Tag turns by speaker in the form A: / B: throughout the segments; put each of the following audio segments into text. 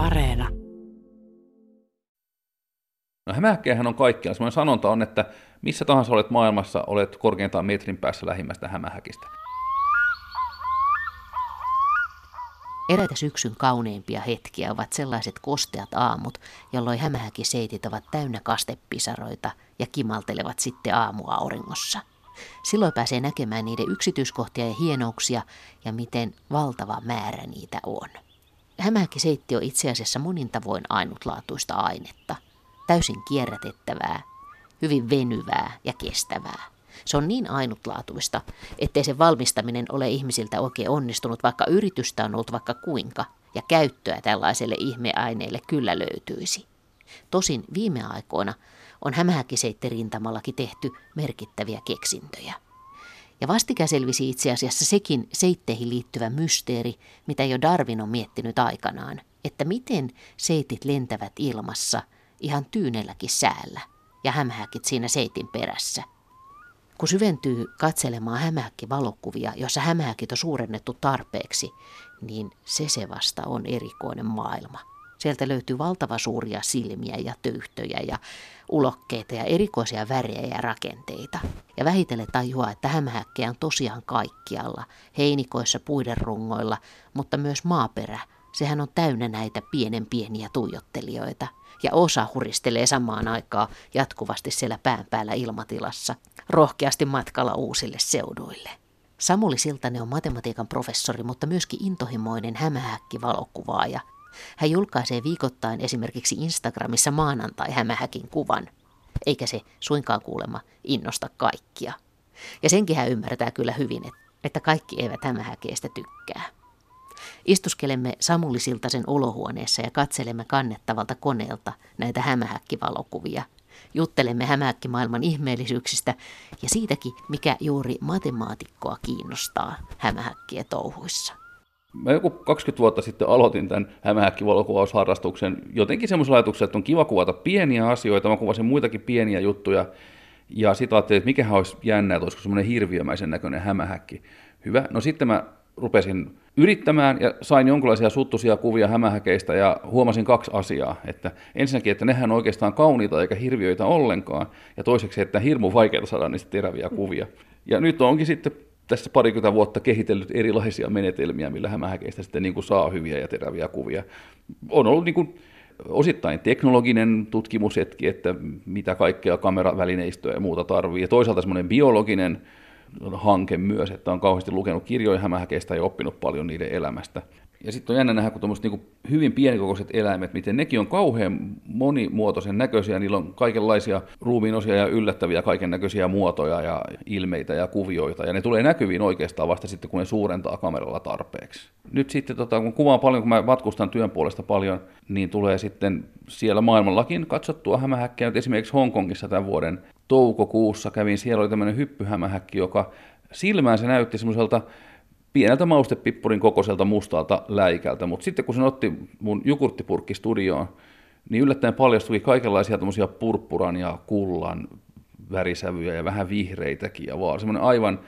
A: Areena.
B: No hämähäkkejähän on kaikkialla. Sellainen sanonta on, että missä tahansa olet maailmassa, olet korkeintaan metrin päässä lähimmästä hämähäkistä.
C: Eräitä syksyn kauneimpia hetkiä ovat sellaiset kosteat aamut, jolloin hämähäkiseitit ovat täynnä kastepisaroita ja kimaltelevat sitten aamuauringossa. Silloin pääsee näkemään niiden yksityiskohtia ja hienouksia ja miten valtava määrä niitä on. Hämähäkiseitti on itse asiassa monin tavoin ainutlaatuista ainetta. Täysin kierrätettävää, hyvin venyvää ja kestävää. Se on niin ainutlaatuista, ettei sen valmistaminen ole ihmisiltä oikein onnistunut, vaikka yritystä on ollut vaikka kuinka, ja käyttöä tällaiselle ihmeaineelle kyllä löytyisi. Tosin viime aikoina on hämähäkiseitterinamallakin tehty merkittäviä keksintöjä. Ja vastikään selvisi itse asiassa sekin seitteihin liittyvä mysteeri, mitä jo Darwin on miettinyt aikanaan, että miten seitit lentävät ilmassa ihan tyynelläkin säällä ja hämähäkit siinä seitin perässä – kun syventyy katselemaan hämähäkki-valokuvia, jossa hämähäkit on suurennettu tarpeeksi, niin se se vasta on erikoinen maailma. Sieltä löytyy valtava suuria silmiä ja töyhtöjä ja ulokkeita ja erikoisia värejä ja rakenteita. Ja vähitellen tajuaa, että hämähäkkejä on tosiaan kaikkialla, heinikoissa, puiden rungoilla, mutta myös maaperä. Sehän on täynnä näitä pienen pieniä tuijottelijoita – ja osa huristelee samaan aikaan jatkuvasti siellä pään päällä ilmatilassa, rohkeasti matkalla uusille seuduille. Samuli Siltanen on matematiikan professori, mutta myöskin intohimoinen hämähäkki-valokuvaaja. Hän julkaisee viikoittain esimerkiksi Instagramissa maanantai hämähäkin kuvan, eikä se suinkaan kuulema innosta kaikkia. Ja senkin hän ymmärtää kyllä hyvin, että kaikki eivät hämähäkeistä tykkää. Istuskelemme Samuli Siltasen olohuoneessa ja katselemme kannettavalta koneelta näitä hämähäkkivalokuvia. Juttelemme hämähäkkimaailman ihmeellisyyksistä ja siitäkin, mikä juuri matemaatikkoa kiinnostaa hämähäkkiä touhuissa.
B: Mä joku 20 vuotta sitten aloitin tämän hämähäkkivalokuvausharrastuksen jotenkin semmoisella ajatuksella, että on kiva kuvata pieniä asioita. Mä kuvasin muitakin pieniä juttuja ja sitten ajattelin, että mikähän olisi jännää, että olisiko semmoinen hirviömäisen näköinen hämähäkki. Hyvä. No sitten mä rupesin yrittämään ja sain jonkinlaisia suttuisia kuvia hämähäkeistä ja huomasin kaksi asiaa. Että ensinnäkin, että nehän on oikeastaan kauniita eikä hirviöitä ollenkaan ja toiseksi, että hirmu vaikeaa saada niistä teräviä kuvia. Ja nyt onkin sitten tässä parikymmentä vuotta kehitellyt erilaisia menetelmiä, millä hämähäkeistä sitten niin kuin saa hyviä ja teräviä kuvia. On ollut niin kuin osittain teknologinen tutkimushetki, että mitä kaikkea kameravälineistöä ja muuta tarvii, ja toisaalta semmoinen biologinen hanke myös, että on kauheasti lukenut kirjoja hämähäkeistä ja oppinut paljon niiden elämästä. Ja sitten on jännä nähdä, kun niin hyvin pienikokoiset eläimet, miten nekin on kauhean monimuotoisen näköisiä, niillä on kaikenlaisia ruumiinosia ja yllättäviä kaiken näköisiä muotoja ja ilmeitä ja kuvioita, ja ne tulee näkyviin oikeastaan vasta sitten, kun ne suurentaa kameralla tarpeeksi. Nyt sitten, tota, kun kuvaan paljon, kun mä matkustan työn puolesta paljon, niin tulee sitten siellä maailmallakin katsottua hämähäkkejä. Nyt esimerkiksi Hongkongissa tämän vuoden toukokuussa kävin, siellä oli tämmöinen hyppyhämähäkki, joka silmään se näytti semmoiselta pieneltä maustepippurin kokoiselta mustalta läikältä, mutta sitten kun se otti mun jukurttipurkki studioon, niin yllättäen paljastui kaikenlaisia tämmöisiä purppuran ja kullan värisävyjä ja vähän vihreitäkin ja vaan semmoinen aivan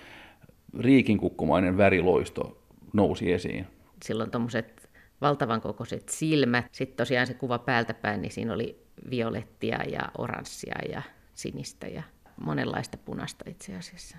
B: riikinkukkumainen väriloisto nousi esiin.
C: Silloin tuommoiset valtavan kokoiset silmät, sitten tosiaan se kuva päältä päin, niin siinä oli violettia ja oranssia ja sinistä ja monenlaista punasta itse asiassa.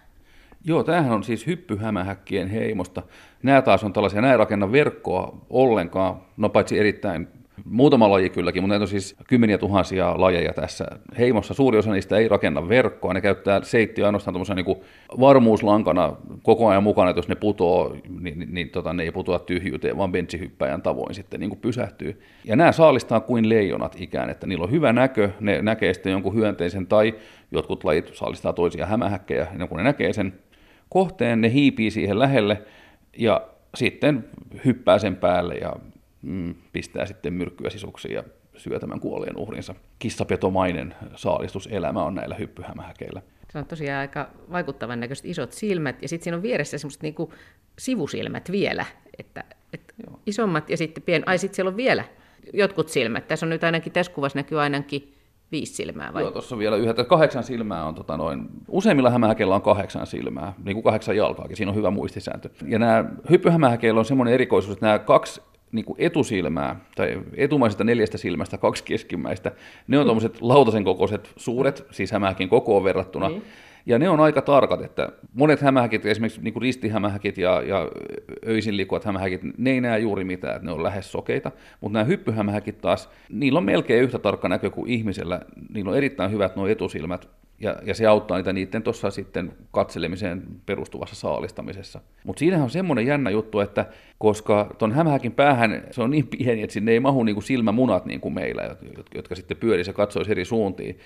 B: Joo, tämähän on siis hyppyhämähäkkien heimosta. Nämä taas on tällaisia, nämä ei rakenna verkkoa ollenkaan, no paitsi erittäin Muutama laji kylläkin, mutta näitä on siis kymmeniä tuhansia lajeja tässä heimossa. Suuri osa niistä ei rakenna verkkoa, ne käyttää seittiä ainoastaan niin varmuuslankana koko ajan mukana, että jos ne putoo, niin, niin, niin tota, ne ei putoa tyhjyyteen, vaan bentsihyppäjän tavoin sitten niin kuin pysähtyy. Ja nämä saalistaa kuin leijonat ikään, että niillä on hyvä näkö, ne näkee sitten jonkun hyönteisen tai jotkut lajit saalistaa toisia hämähäkkejä, ja kun ne näkee sen kohteen, ne hiipii siihen lähelle ja sitten hyppää sen päälle ja mm, pistää sitten myrkkyä sisuksiin ja syö tämän kuolleen uhrinsa. Kissapetomainen saalistuselämä on näillä hyppyhämähäkeillä.
C: Se on tosiaan aika vaikuttavan näköiset isot silmät, ja sitten siinä on vieressä semmoiset niinku sivusilmät vielä, että, että isommat ja sitten pien... Ai sitten siellä on vielä jotkut silmät. Tässä on nyt ainakin, tässä kuvassa näkyy ainakin viisi silmää vai?
B: Joo, tuossa on vielä yhdet, kahdeksan silmää on tota noin, useimmilla hämähäkeillä on kahdeksan silmää, niin kuin kahdeksan jalkaakin, siinä on hyvä muistisääntö. Ja nämä hyppyhämähäkeillä on semmoinen erikoisuus, että nämä kaksi niin kuin etusilmää, tai etumaisesta neljästä silmästä kaksi keskimmäistä, ne on tuommoiset lautasen kokoiset suuret, siis hämähäkin kokoon verrattuna, niin. Ja ne on aika tarkat, että monet hämähäkit, esimerkiksi niin kuin ristihämähäkit ja, ja öisin liikkuvat hämähäkit, ne ei näe juuri mitään, että ne on lähes sokeita. Mutta nämä hyppyhämähäkit taas, niillä on melkein yhtä tarkka näkö kuin ihmisellä. Niillä on erittäin hyvät nuo etusilmät, ja, ja se auttaa niitä niiden tuossa sitten katselemiseen perustuvassa saalistamisessa. Mutta siinähän on semmoinen jännä juttu, että koska tuon hämähäkin päähän se on niin pieni, että sinne ei mahu niin kuin silmämunat niin kuin meillä, jotka, jotka sitten pyörisi ja katsoisi eri suuntiin,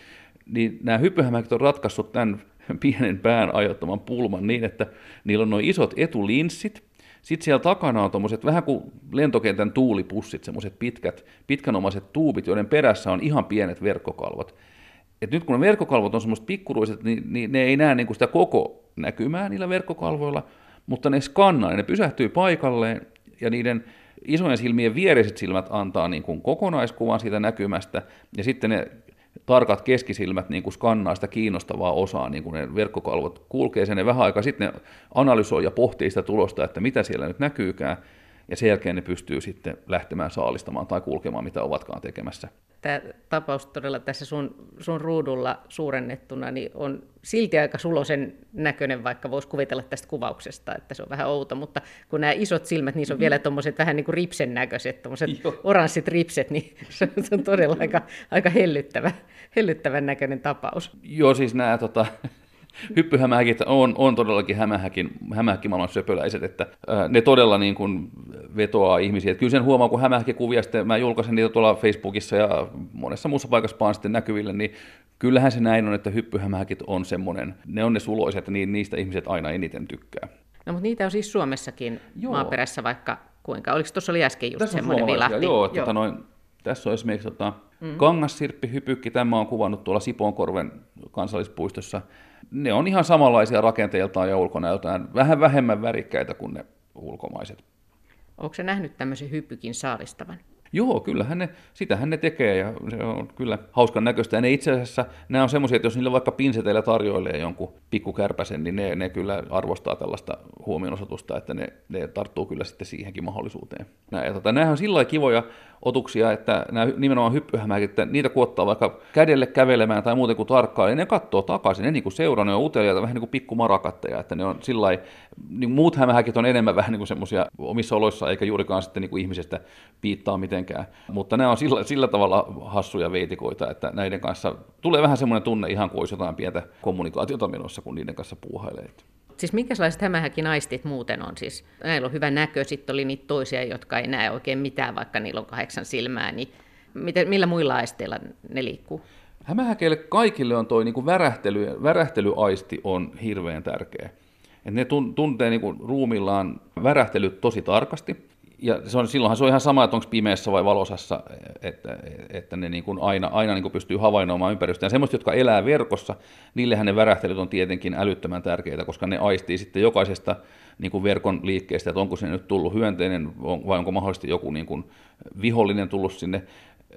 B: niin nämä hyppyhämähäkit on ratkaissut tämän pienen pään aiheuttaman pulman niin, että niillä on noin isot etulinssit, sitten siellä takana on tuommoiset vähän kuin lentokentän tuulipussit, semmoiset pitkät, pitkänomaiset tuubit, joiden perässä on ihan pienet verkkokalvot. Et nyt kun ne verkkokalvot on semmoiset pikkuruiset, niin, niin ne ei näe niin kuin sitä koko näkymää niillä verkkokalvoilla, mutta ne skannaa, ne pysähtyy paikalleen ja niiden isojen silmien viereiset silmät antaa niin kuin kokonaiskuvan siitä näkymästä, ja sitten ne tarkat keskisilmät niin kuin skannaa sitä kiinnostavaa osaa, niin kuin ne verkkokalvot kulkee sen vähän aikaa, sitten ne analysoi ja pohtii sitä tulosta, että mitä siellä nyt näkyykään, ja sen jälkeen ne pystyy sitten lähtemään saalistamaan tai kulkemaan, mitä ovatkaan tekemässä.
A: Tämä tapaus todella tässä sun, sun ruudulla suurennettuna niin on silti aika sulosen näköinen, vaikka voisi kuvitella tästä kuvauksesta, että se on vähän outo, mutta kun nämä isot silmät, niin se on vielä tuommoiset vähän niin kuin ripsen näköiset, tuommoiset oranssit ripset, niin se on todella aika, aika hellyttävä, hellyttävän näköinen tapaus.
B: Joo, siis nämä tota, hyppyhämähäkit on, on todellakin hämähäkin, hämähäkkimaailman söpöläiset, että ää, ne todella niin kuin vetoaa ihmisiä. Että kyllä sen huomaa, kun hämähäkkikuvia sitten, mä julkaisen niitä tuolla Facebookissa ja monessa muussa paikassa vaan sitten näkyville, niin kyllähän se näin on, että hyppyhämähäkit on semmoinen, ne on ne suloiset, niin niistä ihmiset aina eniten tykkää.
A: No mutta niitä on siis Suomessakin Joo. maaperässä vaikka kuinka. Oliko tuossa oli äsken just tässä semmoinen vilahti?
B: Joo, joo. Tota noin, tässä on esimerkiksi tota, mm. kangassirppi, hypykki, tämä on kuvannut tuolla Sipoonkorven kansallispuistossa ne on ihan samanlaisia rakenteeltaan ja ulkonäöltään, vähän vähemmän värikkäitä kuin ne ulkomaiset.
A: Onko se nähnyt tämmöisen hyppykin saalistavan?
B: Joo, kyllähän ne, sitähän ne tekee ja se on kyllä hauskan näköistä. Ja ne itse asiassa, nämä on semmoisia, että jos niillä vaikka pinseteillä tarjoilee jonkun pikkukärpäsen, niin ne, ne kyllä arvostaa tällaista huomionosoitusta, että ne, ne tarttuu kyllä sitten siihenkin mahdollisuuteen. Nää, ja tota, nämähän on sillä kivoja otuksia, että nämä nimenomaan hyppyhämäkit, että niitä kuottaa vaikka kädelle kävelemään tai muuten kuin tarkkaan, niin ne katsoo takaisin, ne niin kuin seuraa, ne on uteliaita, vähän niin kuin pikkumarakatteja, että ne on sillä niin muut hämähäkit on enemmän vähän niin kuin semmoisia omissa oloissa, eikä juurikaan sitten niin kuin ihmisestä piittaa mitenkään, mutta ne on sillä, sillä tavalla hassuja veitikoita, että näiden kanssa tulee vähän semmoinen tunne ihan kuin olisi jotain pientä kommunikaatiota menossa, kun niiden kanssa puuhailee.
A: Siis minkälaiset hämähäkin aistit muuten on? Siis, näillä on hyvä näkö, sitten oli niitä toisia, jotka ei näe oikein mitään, vaikka niillä on kahdeksan silmää, niin miten, millä muilla aisteilla ne liikkuu?
B: Hämähäkeille kaikille on tuo niin värähtely, värähtelyaisti on hirveän tärkeä. Et ne tuntee niin kuin ruumillaan värähtelyt tosi tarkasti, ja se on, silloinhan se on ihan sama, että onko pimeässä vai valosassa, että, että ne niin kuin aina, aina niin kuin pystyy havainnoimaan ympäristöä. Ja semmoiset, jotka elää verkossa, niillehän ne värähtelyt on tietenkin älyttömän tärkeitä, koska ne aistii sitten jokaisesta niin kuin verkon liikkeestä, että onko se nyt tullut hyönteinen vai onko mahdollisesti joku niin kuin vihollinen tullut sinne.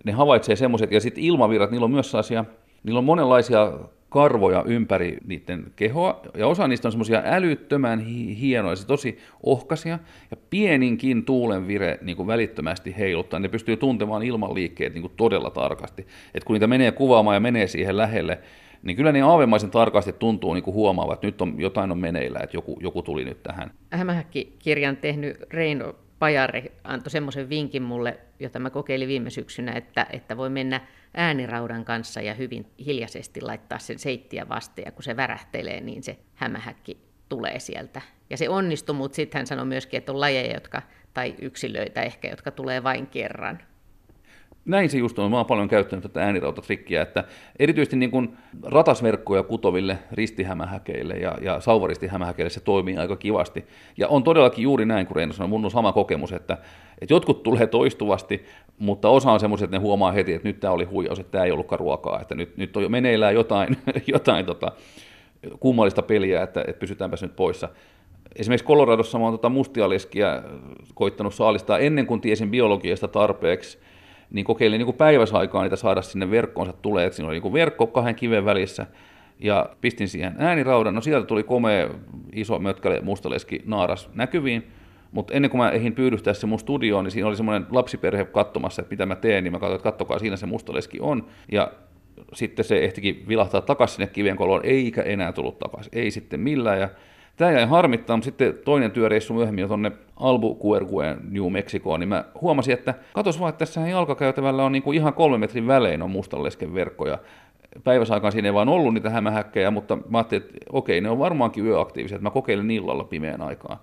B: Ne havaitsee semmoiset, ja sitten ilmavirrat, niillä on myös sellaisia, niillä on monenlaisia karvoja ympäri niiden kehoa, ja osa niistä on semmoisia älyttömän hienoja, se tosi ohkaisia, ja pieninkin tuulenvire niin kuin välittömästi heiluttaa, ne pystyy tuntemaan ilmanliikkeet niin kuin todella tarkasti. Et kun niitä menee kuvaamaan ja menee siihen lähelle, niin kyllä niin aavemaisen tarkasti tuntuu niin kuin huomaavat, että nyt on, jotain on meneillä, että joku, joku tuli nyt tähän.
A: Hämähäkki-kirjan tehnyt Reino Pajari antoi semmoisen vinkin mulle, jota mä kokeilin viime syksynä, että, että voi mennä ääniraudan kanssa ja hyvin hiljaisesti laittaa sen seittiä vasten, ja kun se värähtelee, niin se hämähäkki tulee sieltä. Ja se onnistui, mutta sitten hän sanoi myöskin, että on lajeja, jotka, tai yksilöitä ehkä, jotka tulee vain kerran
B: näin se just on. Mä oon paljon käyttänyt tätä äänirautatrikkiä, että erityisesti niin kuin ratasverkkoja kutoville ristihämähäkeille ja, ja sauvaristihämähäkeille se toimii aika kivasti. Ja on todellakin juuri näin, kun Reino sanoi, mun on sama kokemus, että, että jotkut tulee toistuvasti, mutta osa on semmoiset, että ne huomaa heti, että nyt tämä oli huijaus, että tämä ei ollutkaan ruokaa, että nyt, nyt on jo meneillään jotain, jotain tota, kummallista peliä, että, että pysytäänpä nyt poissa. Esimerkiksi Coloradossa mä oon tota mustialeskiä koittanut saalistaa ennen kuin tiesin biologiasta tarpeeksi, niin kokeilin niin kuin päiväsaikaa niitä saada sinne verkkoonsa tulee, että siinä oli niin verkko kahden kiven välissä, ja pistin siihen ääniraudan, no sieltä tuli komea iso mötkäle mustaleski naaras näkyviin, Mutta ennen kuin mä ehdin pyydystää se mun studioon, niin siinä oli semmoinen lapsiperhe katsomassa, että mitä mä teen, niin mä katsoin, että kattokaa, siinä se mustaleski on. Ja sitten se ehtikin vilahtaa takaisin sinne kivenkoloon, eikä enää tullut takaisin, ei sitten millään. Ja tämä jäi harmittaa, mutta sitten toinen työreissu myöhemmin tuonne Albuquerqueen, New Mexicoon, niin mä huomasin, että katos vaan, että tässä jalkakäytävällä on niinku ihan kolme metrin välein on mustalesken verkkoja. Päiväsaikaan siinä ei vaan ollut niitä hämähäkkejä, mutta mä ajattelin, että okei, ne on varmaankin yöaktiivisia, että mä kokeilen illalla pimeän aikaa.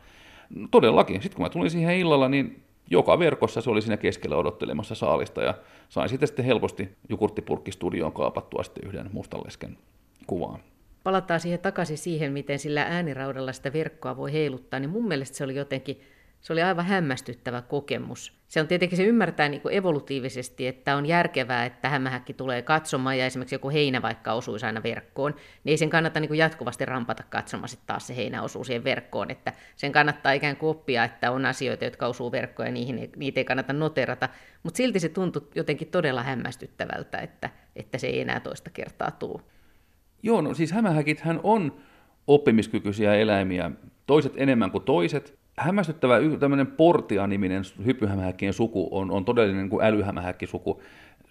B: No, todellakin. Sitten kun mä tulin siihen illalla, niin joka verkossa se oli siinä keskellä odottelemassa saalista ja sain sitten, sitten helposti Jukurttipurkki-studioon kaapattua sitten yhden mustalesken kuvaan.
A: Palataan siihen takaisin siihen, miten sillä ääniraudalla sitä verkkoa voi heiluttaa, niin mun mielestä se oli jotenkin se oli aivan hämmästyttävä kokemus. Se on tietenkin, se ymmärtää niin evolutiivisesti, että on järkevää, että hämähäkki tulee katsomaan ja esimerkiksi joku heinä vaikka osuisi aina verkkoon, niin ei sen kannata niin jatkuvasti rampata katsomaan sitten taas se heinä osuu siihen verkkoon, että sen kannattaa ikään kuin oppia, että on asioita, jotka osuu verkkoon ja niihin, niitä ei kannata noterata, mutta silti se tuntui jotenkin todella hämmästyttävältä, että, että se ei enää toista kertaa tule.
B: Joo, no siis hämähäkithän on oppimiskykyisiä eläimiä, toiset enemmän kuin toiset, hämmästyttävä tämmöinen Portia-niminen hyppyhämähäkkien suku on, on todellinen niin kuin älyhämähäkkisuku.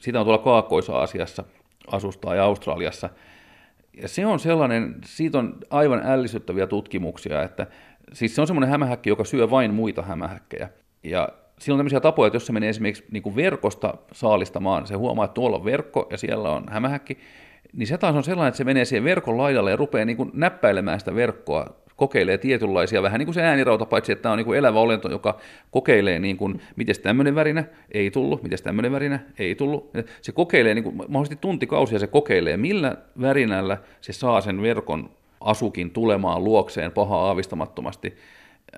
B: Sitä on tuolla Kaakkois-Aasiassa asustaa ja Australiassa. Ja se on sellainen, siitä on aivan ällistyttäviä tutkimuksia, että siis se on semmoinen hämähäkki, joka syö vain muita hämähäkkejä. Ja sillä on tämmöisiä tapoja, että jos se menee esimerkiksi niin kuin verkosta saalistamaan, se huomaa, että tuolla on verkko ja siellä on hämähäkki, niin se taas on sellainen, että se menee siihen verkon laidalle ja rupeaa niin kuin näppäilemään sitä verkkoa kokeilee tietynlaisia, vähän niin kuin se äänirauta, paitsi että tämä on niin kuin elävä olento, joka kokeilee, niin kuin, miten tämmöinen värinä ei tullut, miten tämmöinen värinä ei tullut. Se kokeilee niin kuin, mahdollisesti tuntikausia, se kokeilee, millä värinällä se saa sen verkon asukin tulemaan luokseen pahaa aavistamattomasti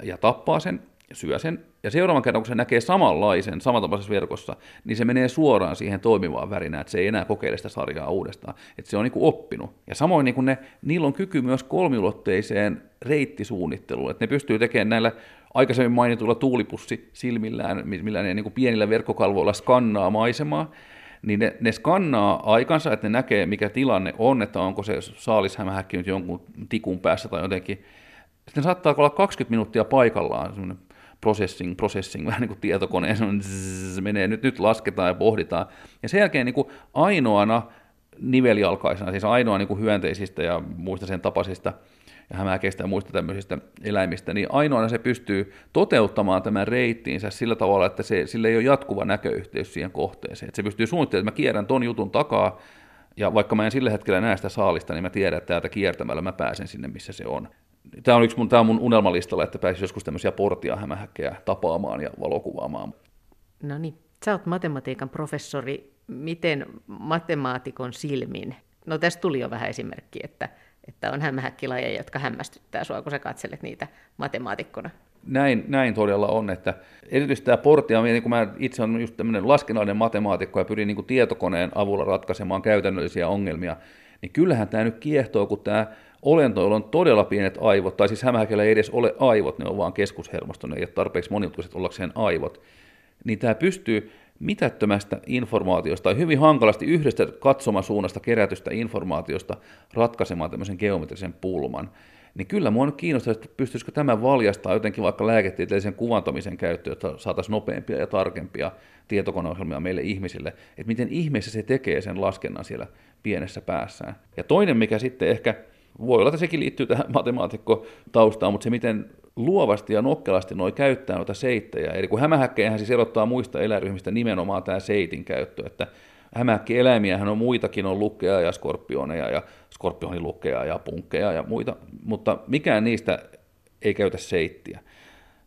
B: ja tappaa sen, syö sen, ja seuraavan kerran, kun se näkee samanlaisen, samantapaisessa verkossa, niin se menee suoraan siihen toimivaan värinään, että se ei enää kokeile sitä sarjaa uudestaan, että se on niin kuin oppinut. Ja samoin niin ne, niillä on kyky myös kolmiulotteiseen reittisuunnitteluun, että ne pystyy tekemään näillä aikaisemmin mainituilla tuulipussi silmillään, millä ne niin kuin pienillä verkkokalvoilla skannaa maisemaa, niin ne, ne skannaa aikansa, että ne näkee, mikä tilanne on, että onko se saalishämähäkki nyt jonkun tikun päässä tai jotenkin. Sitten saattaa olla 20 minuuttia paikallaan, semmoinen processing, processing, vähän niin kuin tietokoneen, zzz, menee, nyt, nyt lasketaan ja pohditaan. Ja sen jälkeen niin kuin ainoana nivelialkaisena, siis ainoa niin kuin hyönteisistä ja muista sen tapaisista ja hämäkeistä ja muista tämmöisistä eläimistä, niin ainoana se pystyy toteuttamaan tämän reittiinsä sillä tavalla, että se, sillä ei ole jatkuva näköyhteys siihen kohteeseen. Että se pystyy suunnittelemaan, että mä kierrän ton jutun takaa, ja vaikka mä en sillä hetkellä näe sitä saalista, niin mä tiedän, että täältä kiertämällä mä pääsen sinne, missä se on tämä on yksi mun, tämä on mun unelmalistalla, että pääsisi joskus tämmöisiä portia hämähäkkejä tapaamaan ja valokuvaamaan.
A: No niin, sä oot matematiikan professori. Miten matemaatikon silmin? No tässä tuli jo vähän esimerkki, että, että on hämähäkkilajeja, jotka hämmästyttää sua, kun sä katselet niitä matemaatikkona.
B: Näin, näin todella on, että erityisesti tämä portia, niin kun mä itse olen just tämmöinen laskennallinen matemaatikko ja pyrin niin kuin tietokoneen avulla ratkaisemaan käytännöllisiä ongelmia, niin kyllähän tämä nyt kiehtoo, kun tämä olento, jolla on todella pienet aivot, tai siis hämähäkellä ei edes ole aivot, ne on vaan keskushermosto, ne ei ole tarpeeksi monimutkaiset ollakseen aivot, niin tämä pystyy mitättömästä informaatiosta tai hyvin hankalasti yhdestä katsomasuunnasta kerätystä informaatiosta ratkaisemaan tämmöisen geometrisen pulman. Niin kyllä mua nyt kiinnostaa, että pystyisikö tämä valjastaa jotenkin vaikka lääketieteellisen kuvantamisen käyttöön, että saataisiin nopeampia ja tarkempia tietokoneohjelmia meille ihmisille, että miten ihmeessä se tekee sen laskennan siellä pienessä päässään. Ja toinen, mikä sitten ehkä voi olla, että sekin liittyy tähän matemaatikko-taustaan, mutta se miten luovasti ja nokkelasti noi käyttää noita seittejä. Eli kun hämähäkkejähän siis erottaa muista eläinryhmistä nimenomaan tämä seitin käyttö, että hämähäkkieläimiähän on muitakin, on lukkeja ja skorpioneja ja skorpionilukkeja ja punkkeja ja muita, mutta mikään niistä ei käytä seittiä.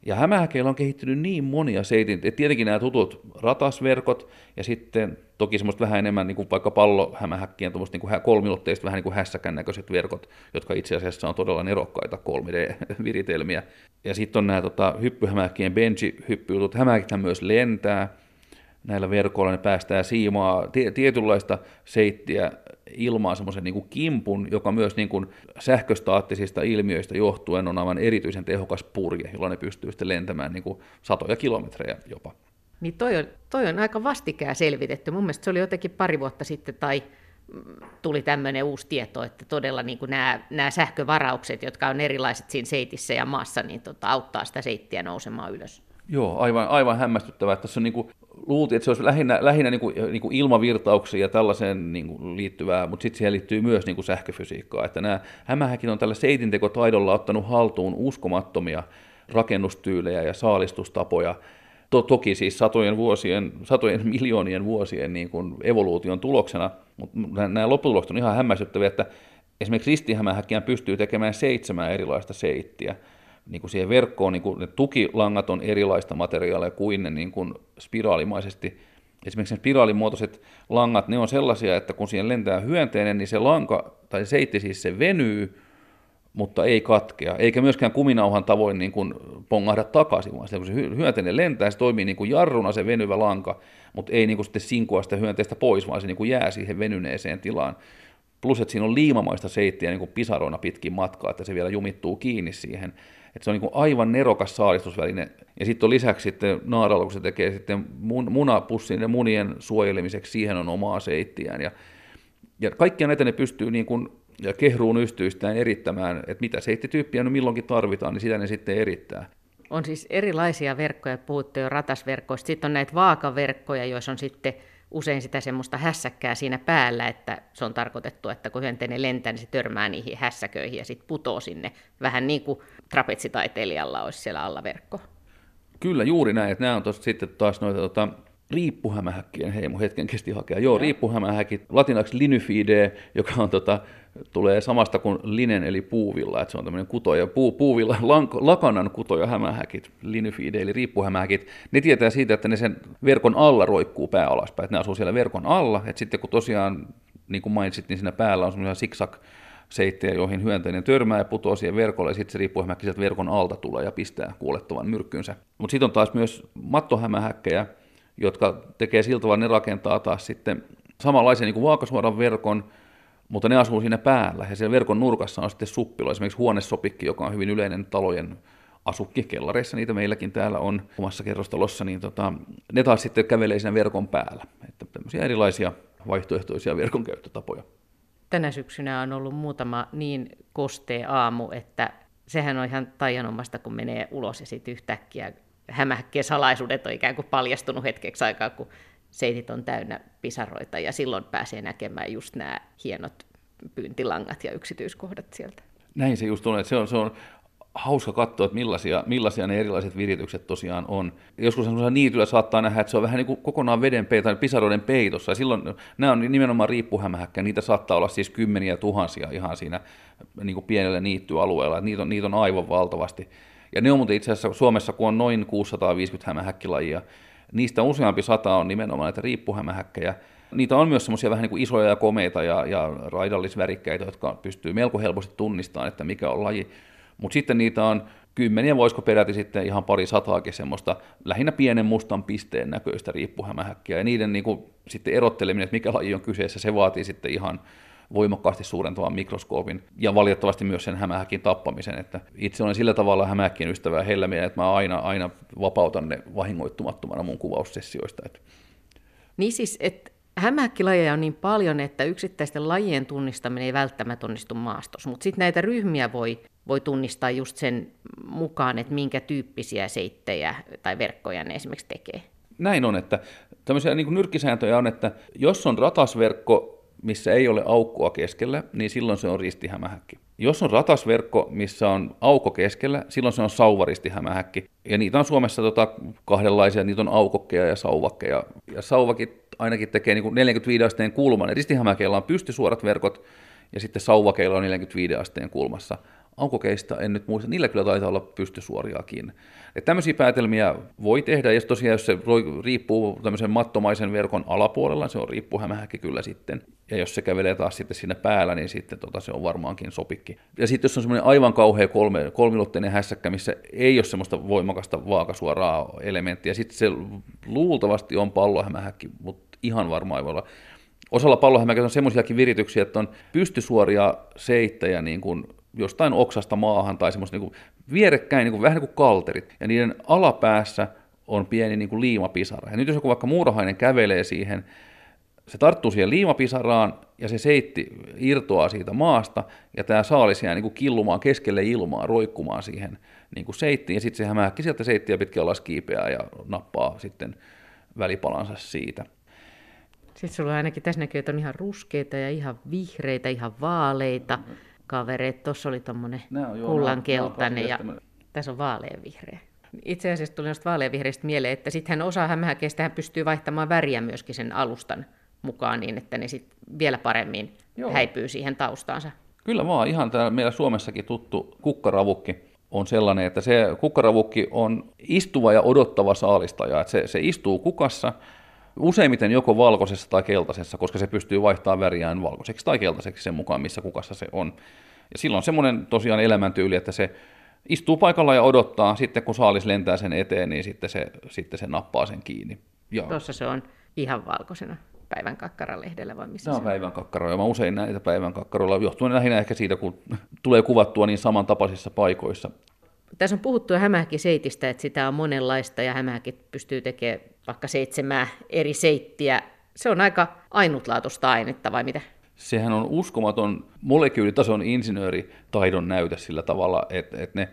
B: Ja hämähäkeillä on kehittynyt niin monia seitin, että tietenkin nämä tutut ratasverkot ja sitten toki semmoista vähän enemmän niin kuin vaikka pallohämähäkkien tuommoista niin kuin kolmilotteista vähän niin kuin hässäkän näköiset verkot, jotka itse asiassa on todella nerokkaita 3D-viritelmiä. Ja sitten on nämä tota, hyppyhämähäkkien benji-hyppyjutut. Hämähäkithän myös lentää, näillä verkoilla ne päästää siimaa tietynlaista seittiä ilmaan semmoisen niin kimpun, joka myös niin kuin sähköstaattisista ilmiöistä johtuen on aivan erityisen tehokas purje, jolla ne pystyy sitten lentämään niin kuin satoja kilometrejä jopa.
A: Niin toi on, toi on aika vastikään selvitetty. Mun mielestä se oli jotenkin pari vuotta sitten tai tuli tämmöinen uusi tieto, että todella niin nämä, nämä sähkövaraukset, jotka on erilaiset siinä seitissä ja maassa, niin tota, auttaa sitä seittiä nousemaan ylös.
B: Joo, aivan, aivan hämmästyttävää. Tässä on niin kuin, luultiin, että se olisi lähinnä, lähinnä niin kuin, niin kuin ilmavirtauksia ja tällaiseen niin kuin liittyvää, mutta sitten siihen liittyy myös niin kuin sähköfysiikkaa. Että nämä hämähäkin on tällä seitintekotaidolla ottanut haltuun uskomattomia rakennustyylejä ja saalistustapoja, to, toki siis satojen vuosien, satojen miljoonien vuosien niin kuin evoluution tuloksena, mutta nämä lopputulokset on ihan hämmästyttäviä, että esimerkiksi ristihämähäkkiä pystyy tekemään seitsemän erilaista seittiä, niin kuin siihen verkkoon, niin kuin ne tukilangat on erilaista materiaalia kuin ne niin kuin spiraalimaisesti. Esimerkiksi ne spiraalimuotoiset langat, ne on sellaisia, että kun siihen lentää hyönteinen, niin se lanka, tai se seitti siis se venyy, mutta ei katkea, eikä myöskään kuminauhan tavoin niin kuin pongahda takaisin, vaan kun se hyönteinen lentää, se toimii niin kuin jarruna se venyvä lanka, mutta ei niin kuin sitten sinkua sitä hyönteistä pois, vaan se niin kuin jää siihen venyneeseen tilaan. Plus, että siinä on liimamaista seittiä niin kuin pisaroina pitkin matkaa, että se vielä jumittuu kiinni siihen. Että se on niin kuin aivan nerokas saalistusväline. Ja sitten on lisäksi sitten naaralla, kun se tekee sitten mun, munapussin ja munien suojelemiseksi, siihen on omaa seittiään. Ja, ja kaikkia näitä ne pystyy niin kuin ja kehruun ystyistään erittämään, että mitä seittityyppiä no milloinkin tarvitaan, niin sitä ne sitten erittää.
A: On siis erilaisia verkkoja, puhuttu jo ratasverkkoista. Sitten on näitä vaakaverkkoja, joissa on sitten usein sitä semmoista hässäkkää siinä päällä, että se on tarkoitettu, että kun hyönteinen lentää, niin se törmää niihin hässäköihin ja sitten putoo sinne. Vähän niin kuin trapetsitaiteilijalla olisi siellä alla verkko.
B: Kyllä, juuri näin. Että nämä on tosta sitten taas noita tota, riippuhämähäkkien heimo, hetken kesti hakea. Joo, riippuhämähäkit, latinaksi linyfide, joka on tota, tulee samasta kuin linen eli puuvilla, että se on tämmöinen kutoja, puu, puuvilla, lank, lakanan kutoja hämähäkit, linyfide eli riippuhämähäkit, ne tietää siitä, että ne sen verkon alla roikkuu pää alaspäin, että ne asuu siellä verkon alla, että sitten kun tosiaan, niin kuin mainitsit, niin siinä päällä on semmoisia siksak seittejä, joihin hyönteinen törmää ja putoaa siihen verkolle, ja sitten se riippuhämähäkki sieltä verkon alta tulee ja pistää kuolettavan myrkkynsä. Mutta sitten on taas myös mattohämähäkkejä, jotka tekee sillä tavalla, ne rakentaa taas sitten samanlaisen niin kuin vaakasuoran verkon, mutta ne asuu siinä päällä, ja siellä verkon nurkassa on sitten suppilo, esimerkiksi huonesopikki, joka on hyvin yleinen talojen asukki, kellareissa niitä meilläkin täällä on omassa kerrostalossa, niin tota, ne taas sitten kävelee siinä verkon päällä. Että tämmöisiä erilaisia vaihtoehtoisia verkon käyttötapoja.
A: Tänä syksynä on ollut muutama niin kostee aamu, että sehän on ihan taianomasta, kun menee ulos ja sitten yhtäkkiä hämähäkkien salaisuudet on ikään kuin paljastunut hetkeksi aikaa, kun seitit on täynnä pisaroita ja silloin pääsee näkemään just nämä hienot pyyntilangat ja yksityiskohdat sieltä.
B: Näin se just on, että se on, se on hauska katsoa, että millaisia, millaisia ne erilaiset viritykset tosiaan on. Joskus niityllä saattaa nähdä, että se on vähän niin kuin kokonaan veden peito, tai pisaroiden peitossa. Ja silloin nämä on nimenomaan riippuhämähäkkä, niitä saattaa olla siis kymmeniä tuhansia ihan siinä niin kuin pienellä niittyalueella. Niitä on, niitä on aivan valtavasti. Ja ne on muuten itse asiassa Suomessa, kun on noin 650 hämähäkkilajia, niistä useampi sata on nimenomaan näitä riippuhämähäkkejä. Niitä on myös semmoisia vähän niin kuin isoja ja komeita ja, ja raidallisvärikkäitä, jotka pystyy melko helposti tunnistamaan, että mikä on laji. Mutta sitten niitä on kymmeniä, voisiko peräti sitten ihan pari sataakin semmoista lähinnä pienen mustan pisteen näköistä riippuhämähäkkiä. Ja niiden niin kuin, sitten erotteleminen, että mikä laji on kyseessä, se vaatii sitten ihan voimakkaasti suurentavan mikroskoopin ja valitettavasti myös sen hämähäkin tappamisen. Että itse olen sillä tavalla hämähäkin ystävä ja heillä mieleen, että mä aina, aina vapautan ne vahingoittumattomana mun kuvaussessioista. Että.
A: Niin siis, että hämähäkkilajeja on niin paljon, että yksittäisten lajien tunnistaminen ei välttämättä onnistu maastossa, mutta sitten näitä ryhmiä voi, voi tunnistaa just sen mukaan, että minkä tyyppisiä seittejä tai verkkoja ne esimerkiksi tekee.
B: Näin on, että tämmöisiä niin nyrkkisääntöjä on, että jos on ratasverkko, missä ei ole aukkoa keskellä, niin silloin se on ristihämähäkki. Jos on ratasverkko, missä on aukko keskellä, silloin se on sauvaristihämähäkki. Ja niitä on Suomessa tota kahdenlaisia, niitä on aukokkeja ja sauvakkeja. Ja sauvakit ainakin tekee niin kuin 45 asteen kulman. Ristihämähäkeillä on pystysuorat verkot, ja sitten sauvakeilla on 45 asteen kulmassa aukokeista en nyt muista, niillä kyllä taitaa olla pystysuoriakin. Että tämmöisiä päätelmiä voi tehdä, ja tosiaan jos se riippuu tämmöisen mattomaisen verkon alapuolella, se on riippuhämähäkki kyllä sitten. Ja jos se kävelee taas sitten sinne päällä, niin sitten tota, se on varmaankin sopikki. Ja sitten jos on semmoinen aivan kauhea kolme, kolmilotteinen hässäkkä, missä ei ole semmoista voimakasta vaakasuoraa elementtiä, sitten se luultavasti on pallohämähäkki, mutta ihan varmaan ei voi olla. Osalla pallohämähäkki on semmoisiakin virityksiä, että on pystysuoria seittäjä niin kuin jostain oksasta maahan tai semmoista niin vierekkäin, niin kuin, vähän niin kuin kalterit. Ja niiden alapäässä on pieni niin kuin liimapisara. Ja nyt jos joku vaikka muurahainen kävelee siihen se tarttuu siihen liimapisaraan ja se seitti irtoaa siitä maasta ja tämä saalis jää niin kuin killumaan keskelle ilmaa, roikkumaan siihen niin kuin seittiin ja sitten se hämähäkki sieltä seittiä pitkin alas kiipeää ja nappaa sitten välipalansa siitä.
A: Sitten sulla ainakin tässä näkyy, että on ihan ruskeita ja ihan vihreitä, ihan vaaleita kavereita. Tuossa oli tuommoinen kullankeltainen ja tässä on vaaleanvihreä. Itse asiassa tuli noista vaaleanvihreistä mieleen, että sitten osa hämähäkeistä pystyy vaihtamaan väriä myöskin sen alustan mukaan niin, että ne sitten vielä paremmin Joo. häipyy siihen taustaansa.
B: Kyllä vaan, ihan täällä meillä Suomessakin tuttu kukkaravukki on sellainen, että se kukkaravukki on istuva ja odottava saalistaja. Että se, se istuu kukassa, useimmiten joko valkoisessa tai keltaisessa, koska se pystyy vaihtamaan väriään valkoiseksi tai keltaiseksi sen mukaan, missä kukassa se on. Ja silloin semmoinen tosiaan elämäntyyli, että se istuu paikalla ja odottaa, sitten kun saalis lentää sen eteen, niin sitten se, sitten se nappaa sen kiinni.
A: Ja... Tuossa se on ihan valkoisena päivän kakkaralehdellä vai missä
B: se on? päivän kakkaroja. Mä usein näitä päivän kakkaroilla, johtuen lähinnä ehkä siitä, kun tulee kuvattua niin samantapaisissa paikoissa.
A: Tässä on puhuttu seitistä, että sitä on monenlaista ja hämähäkin pystyy tekemään vaikka seitsemää eri seittiä. Se on aika ainutlaatuista ainetta vai mitä?
B: Sehän on uskomaton molekyylitason insinööritaidon näytä sillä tavalla, että, että ne,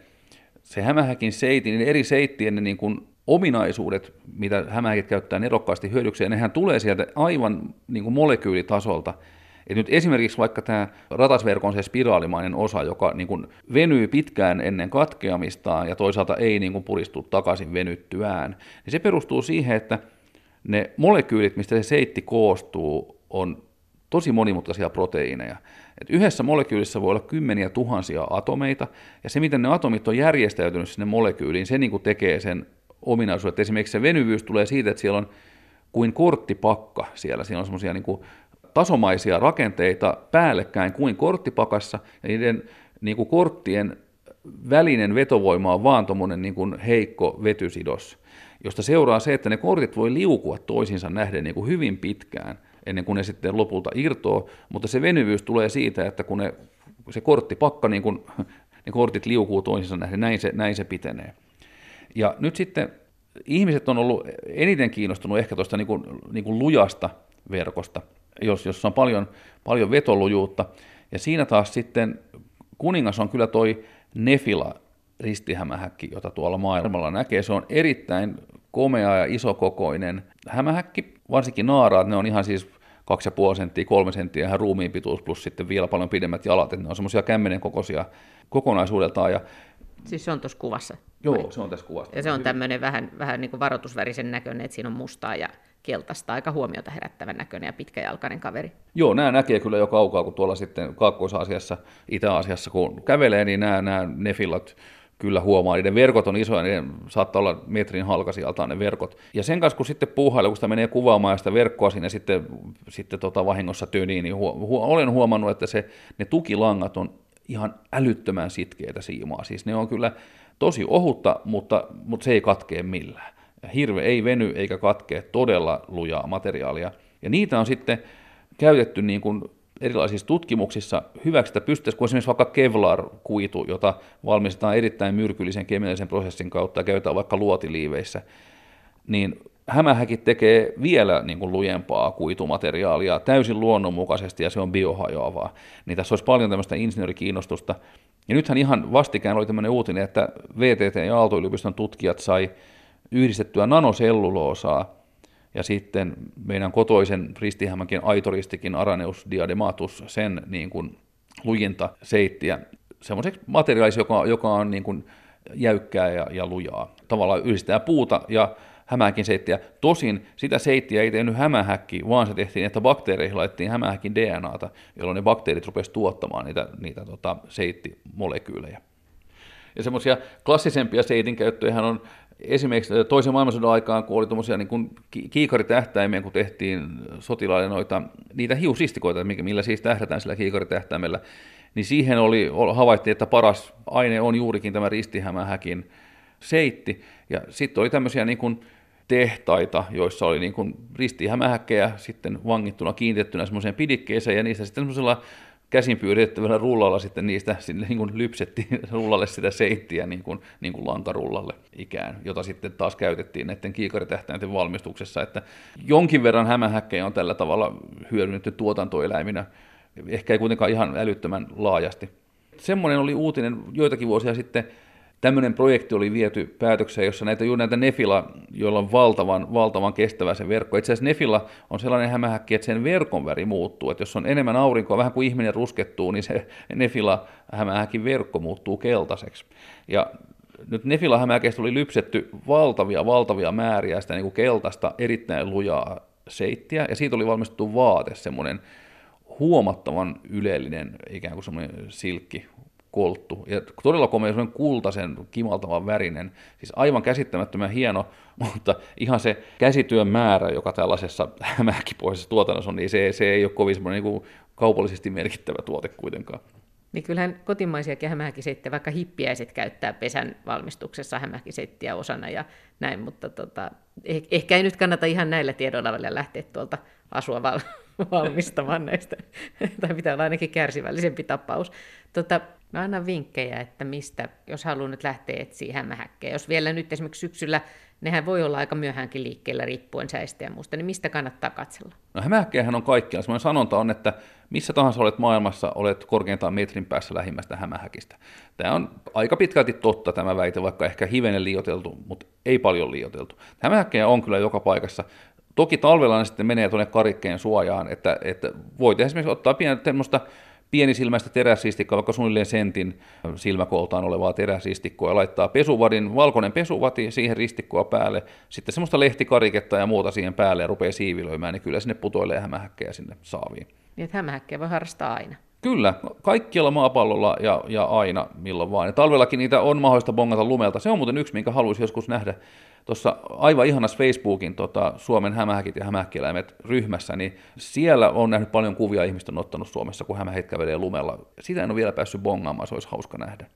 B: se hämähäkin seiti, niin eri seittien ne niin kuin ominaisuudet, mitä hämähäkit käyttää nerokkaasti hyödykseen, nehän tulee sieltä aivan niin kuin molekyylitasolta. Et nyt esimerkiksi vaikka tämä ratasverkon se spiraalimainen osa, joka niin kuin venyy pitkään ennen katkeamistaan ja toisaalta ei niin kuin puristu takaisin venyttyään, niin se perustuu siihen, että ne molekyylit, mistä se seitti koostuu, on tosi monimutkaisia proteiineja. Et yhdessä molekyylissä voi olla kymmeniä tuhansia atomeita, ja se, miten ne atomit on järjestäytynyt sinne molekyyliin, se niin kuin tekee sen ominaisuudet. Esimerkiksi se venyvyys tulee siitä, että siellä on kuin korttipakka siellä. Siellä on semmoisia niin tasomaisia rakenteita päällekkäin kuin korttipakassa, ja niiden niin kuin korttien välinen vetovoima on vaan tuommoinen niin heikko vetysidos, josta seuraa se, että ne kortit voi liukua toisinsa nähden niin kuin hyvin pitkään, ennen kuin ne sitten lopulta irtoo, mutta se venyvyys tulee siitä, että kun ne, se korttipakka, niin kuin, ne kortit liukuu toisinsa nähden, näin se, näin se pitenee. Ja nyt sitten ihmiset on ollut eniten kiinnostunut ehkä tuosta niin kuin, niin kuin lujasta verkosta, jos, jossa on paljon, paljon vetolujuutta. Ja siinä taas sitten kuningas on kyllä toi Nefila ristihämähäkki, jota tuolla maailmalla näkee. Se on erittäin komea ja isokokoinen hämähäkki, varsinkin naaraat, ne on ihan siis 2,5 senttiä, 3 senttiä ihan ruumiin pituus plus sitten vielä paljon pidemmät jalat, että ne on semmoisia kämmenen kokoisia kokonaisuudeltaan ja
A: Siis se on tuossa kuvassa?
B: Joo, vai? se on tässä kuvassa.
A: Ja se on tämmöinen vähän, vähän niin kuin varoitusvärisen näköinen, että siinä on mustaa ja keltaista, aika huomiota herättävän näköinen ja pitkäjalkainen kaveri.
B: Joo, nämä näkee kyllä jo kaukaa, kun tuolla sitten Kaakkois-Aasiassa, Itä-Asiassa, kun kävelee, niin nämä, nämä nefillat kyllä huomaa. Niiden verkot on isoja, niiden saattaa olla metrin halkasijaltaan ne verkot. Ja sen kanssa, kun sitten puuhailee, kun sitä menee kuvaamaan sitä verkkoa sinne sitten, sitten tota vahingossa työniin, niin huo, huo, olen huomannut, että se, ne tukilangat on ihan älyttömän sitkeitä siimaa. Siis ne on kyllä tosi ohutta, mutta, mutta se ei katkee millään. Hirve ei veny eikä katkee todella lujaa materiaalia. Ja niitä on sitten käytetty niin kuin erilaisissa tutkimuksissa hyväksi, että pystyttäisiin, kun esimerkiksi vaikka Kevlar-kuitu, jota valmistetaan erittäin myrkyllisen kemiallisen prosessin kautta ja käytetään vaikka luotiliiveissä, niin hämähäkit tekee vielä niin kuin lujempaa kuitumateriaalia täysin luonnonmukaisesti ja se on biohajoavaa. Niin tässä olisi paljon tämmöistä insinöörikiinnostusta. Ja nythän ihan vastikään oli tämmöinen uutinen, että VTT ja Aalto-yliopiston tutkijat sai yhdistettyä nanoselluloosaa ja sitten meidän kotoisen ristihämäkin aitoristikin Araneus diadematus, sen niin kuin lujinta seittiä semmoiseksi materiaaliksi, joka, joka on niin kuin jäykkää ja, ja lujaa. Tavallaan yhdistää puuta ja hämähäkin seittiä. Tosin sitä seittiä ei tehnyt hämähäkki, vaan se tehtiin, että bakteereihin laitettiin hämähäkin DNAta, jolloin ne bakteerit rupesivat tuottamaan niitä, niitä tota, seittimolekyylejä. Ja semmoisia klassisempia seitin käyttöjä on esimerkiksi toisen maailmansodan aikaan, kun oli tuommoisia niin kiikaritähtäimiä, kun tehtiin sotilaille noita, niitä hiusistikoita, millä siis tähdätään sillä kiikaritähtäimellä, niin siihen oli, havaittiin, että paras aine on juurikin tämä ristihämähäkin seitti. Ja sitten oli tämmöisiä niin kuin tehtaita, joissa oli niin kuin ristihämähäkkejä sitten vangittuna, kiinnitettynä semmoiseen pidikkeeseen, ja niistä sitten semmoisella käsin pyöritettävällä rullalla sitten niistä sinne niin kuin lypsettiin rullalle sitä seittiä niin kuin, niin kuin lankarullalle ikään, jota sitten taas käytettiin näiden kiikaritähtäinten valmistuksessa, että jonkin verran hämähäkkejä on tällä tavalla hyödynnetty tuotantoeläiminä, ehkä ei kuitenkaan ihan älyttömän laajasti. Semmoinen oli uutinen joitakin vuosia sitten, tämmöinen projekti oli viety päätökseen, jossa näitä, juuri näitä Nefila, joilla on valtavan, valtavan kestävä se verkko. Itse asiassa Nefila on sellainen hämähäkki, että sen verkon väri muuttuu. Että jos on enemmän aurinkoa, vähän kuin ihminen ruskettuu, niin se Nefila hämähäkin verkko muuttuu keltaiseksi. Ja nyt Nefila hämähäkeistä oli lypsetty valtavia, valtavia määriä sitä niin kuin keltaista, erittäin lujaa seittiä, ja siitä oli valmistettu vaate, semmoinen huomattavan ylellinen, ikään kuin semmoinen silkki, kolttu. Ja todella komea, semmoinen kultaisen, kimaltavan värinen, siis aivan käsittämättömän hieno, mutta ihan se käsityön määrä, joka tällaisessa hämähäkipohjaisessa tuotannossa on, niin se, se ei ole kovin semmoinen niin kaupallisesti merkittävä tuote kuitenkaan.
A: Niin kyllähän kotimaisia hämähäkiseittiä, vaikka hippiäiset käyttää pesän valmistuksessa hämähäkiseittiä osana ja näin, mutta tota, eh, ehkä ei nyt kannata ihan näillä tiedoilla vielä lähteä tuolta asua valmistamaan näistä, tai pitää olla ainakin kärsivällisempi tapaus. Tota, mä annan vinkkejä, että mistä, jos haluaa nyt lähteä etsiä hämähäkkejä. Jos vielä nyt esimerkiksi syksyllä, nehän voi olla aika myöhäänkin liikkeellä riippuen säistä ja muusta, niin mistä kannattaa katsella?
B: No hämähäkkejähän on kaikkialla. Sellainen sanonta on, että missä tahansa olet maailmassa, olet korkeintaan metrin päässä lähimmästä hämähäkistä. Tämä on aika pitkälti totta tämä väite, vaikka ehkä hivenen liioteltu, mutta ei paljon liioteltu. Hämähäkkejä on kyllä joka paikassa. Toki talvella ne sitten menee tuonne karikkeen suojaan, että, että voit esimerkiksi ottaa pientä semmoista pienisilmäistä teräsistikkoa, vaikka suunnilleen sentin silmäkooltaan olevaa teräsistikkoa ja laittaa pesuvadin, valkoinen pesuvati siihen ristikkoa päälle, sitten semmoista lehtikariketta ja muuta siihen päälle ja rupeaa siivilöimään, niin kyllä sinne putoilee hämähäkkejä sinne saaviin.
A: Niin, että hämähäkkejä voi harrastaa aina.
B: Kyllä, kaikkialla maapallolla ja, ja aina milloin vaan. Ja talvellakin niitä on mahdollista bongata lumelta. Se on muuten yksi, minkä haluaisin joskus nähdä tuossa aivan ihanas Facebookin tota, Suomen hämähäkit ja hämähäkieläimet ryhmässä, niin siellä on nähnyt paljon kuvia ihmistä on ottanut Suomessa, kun hämähät kävelee lumella. Sitä en ole vielä päässyt bongaamaan, se olisi hauska nähdä.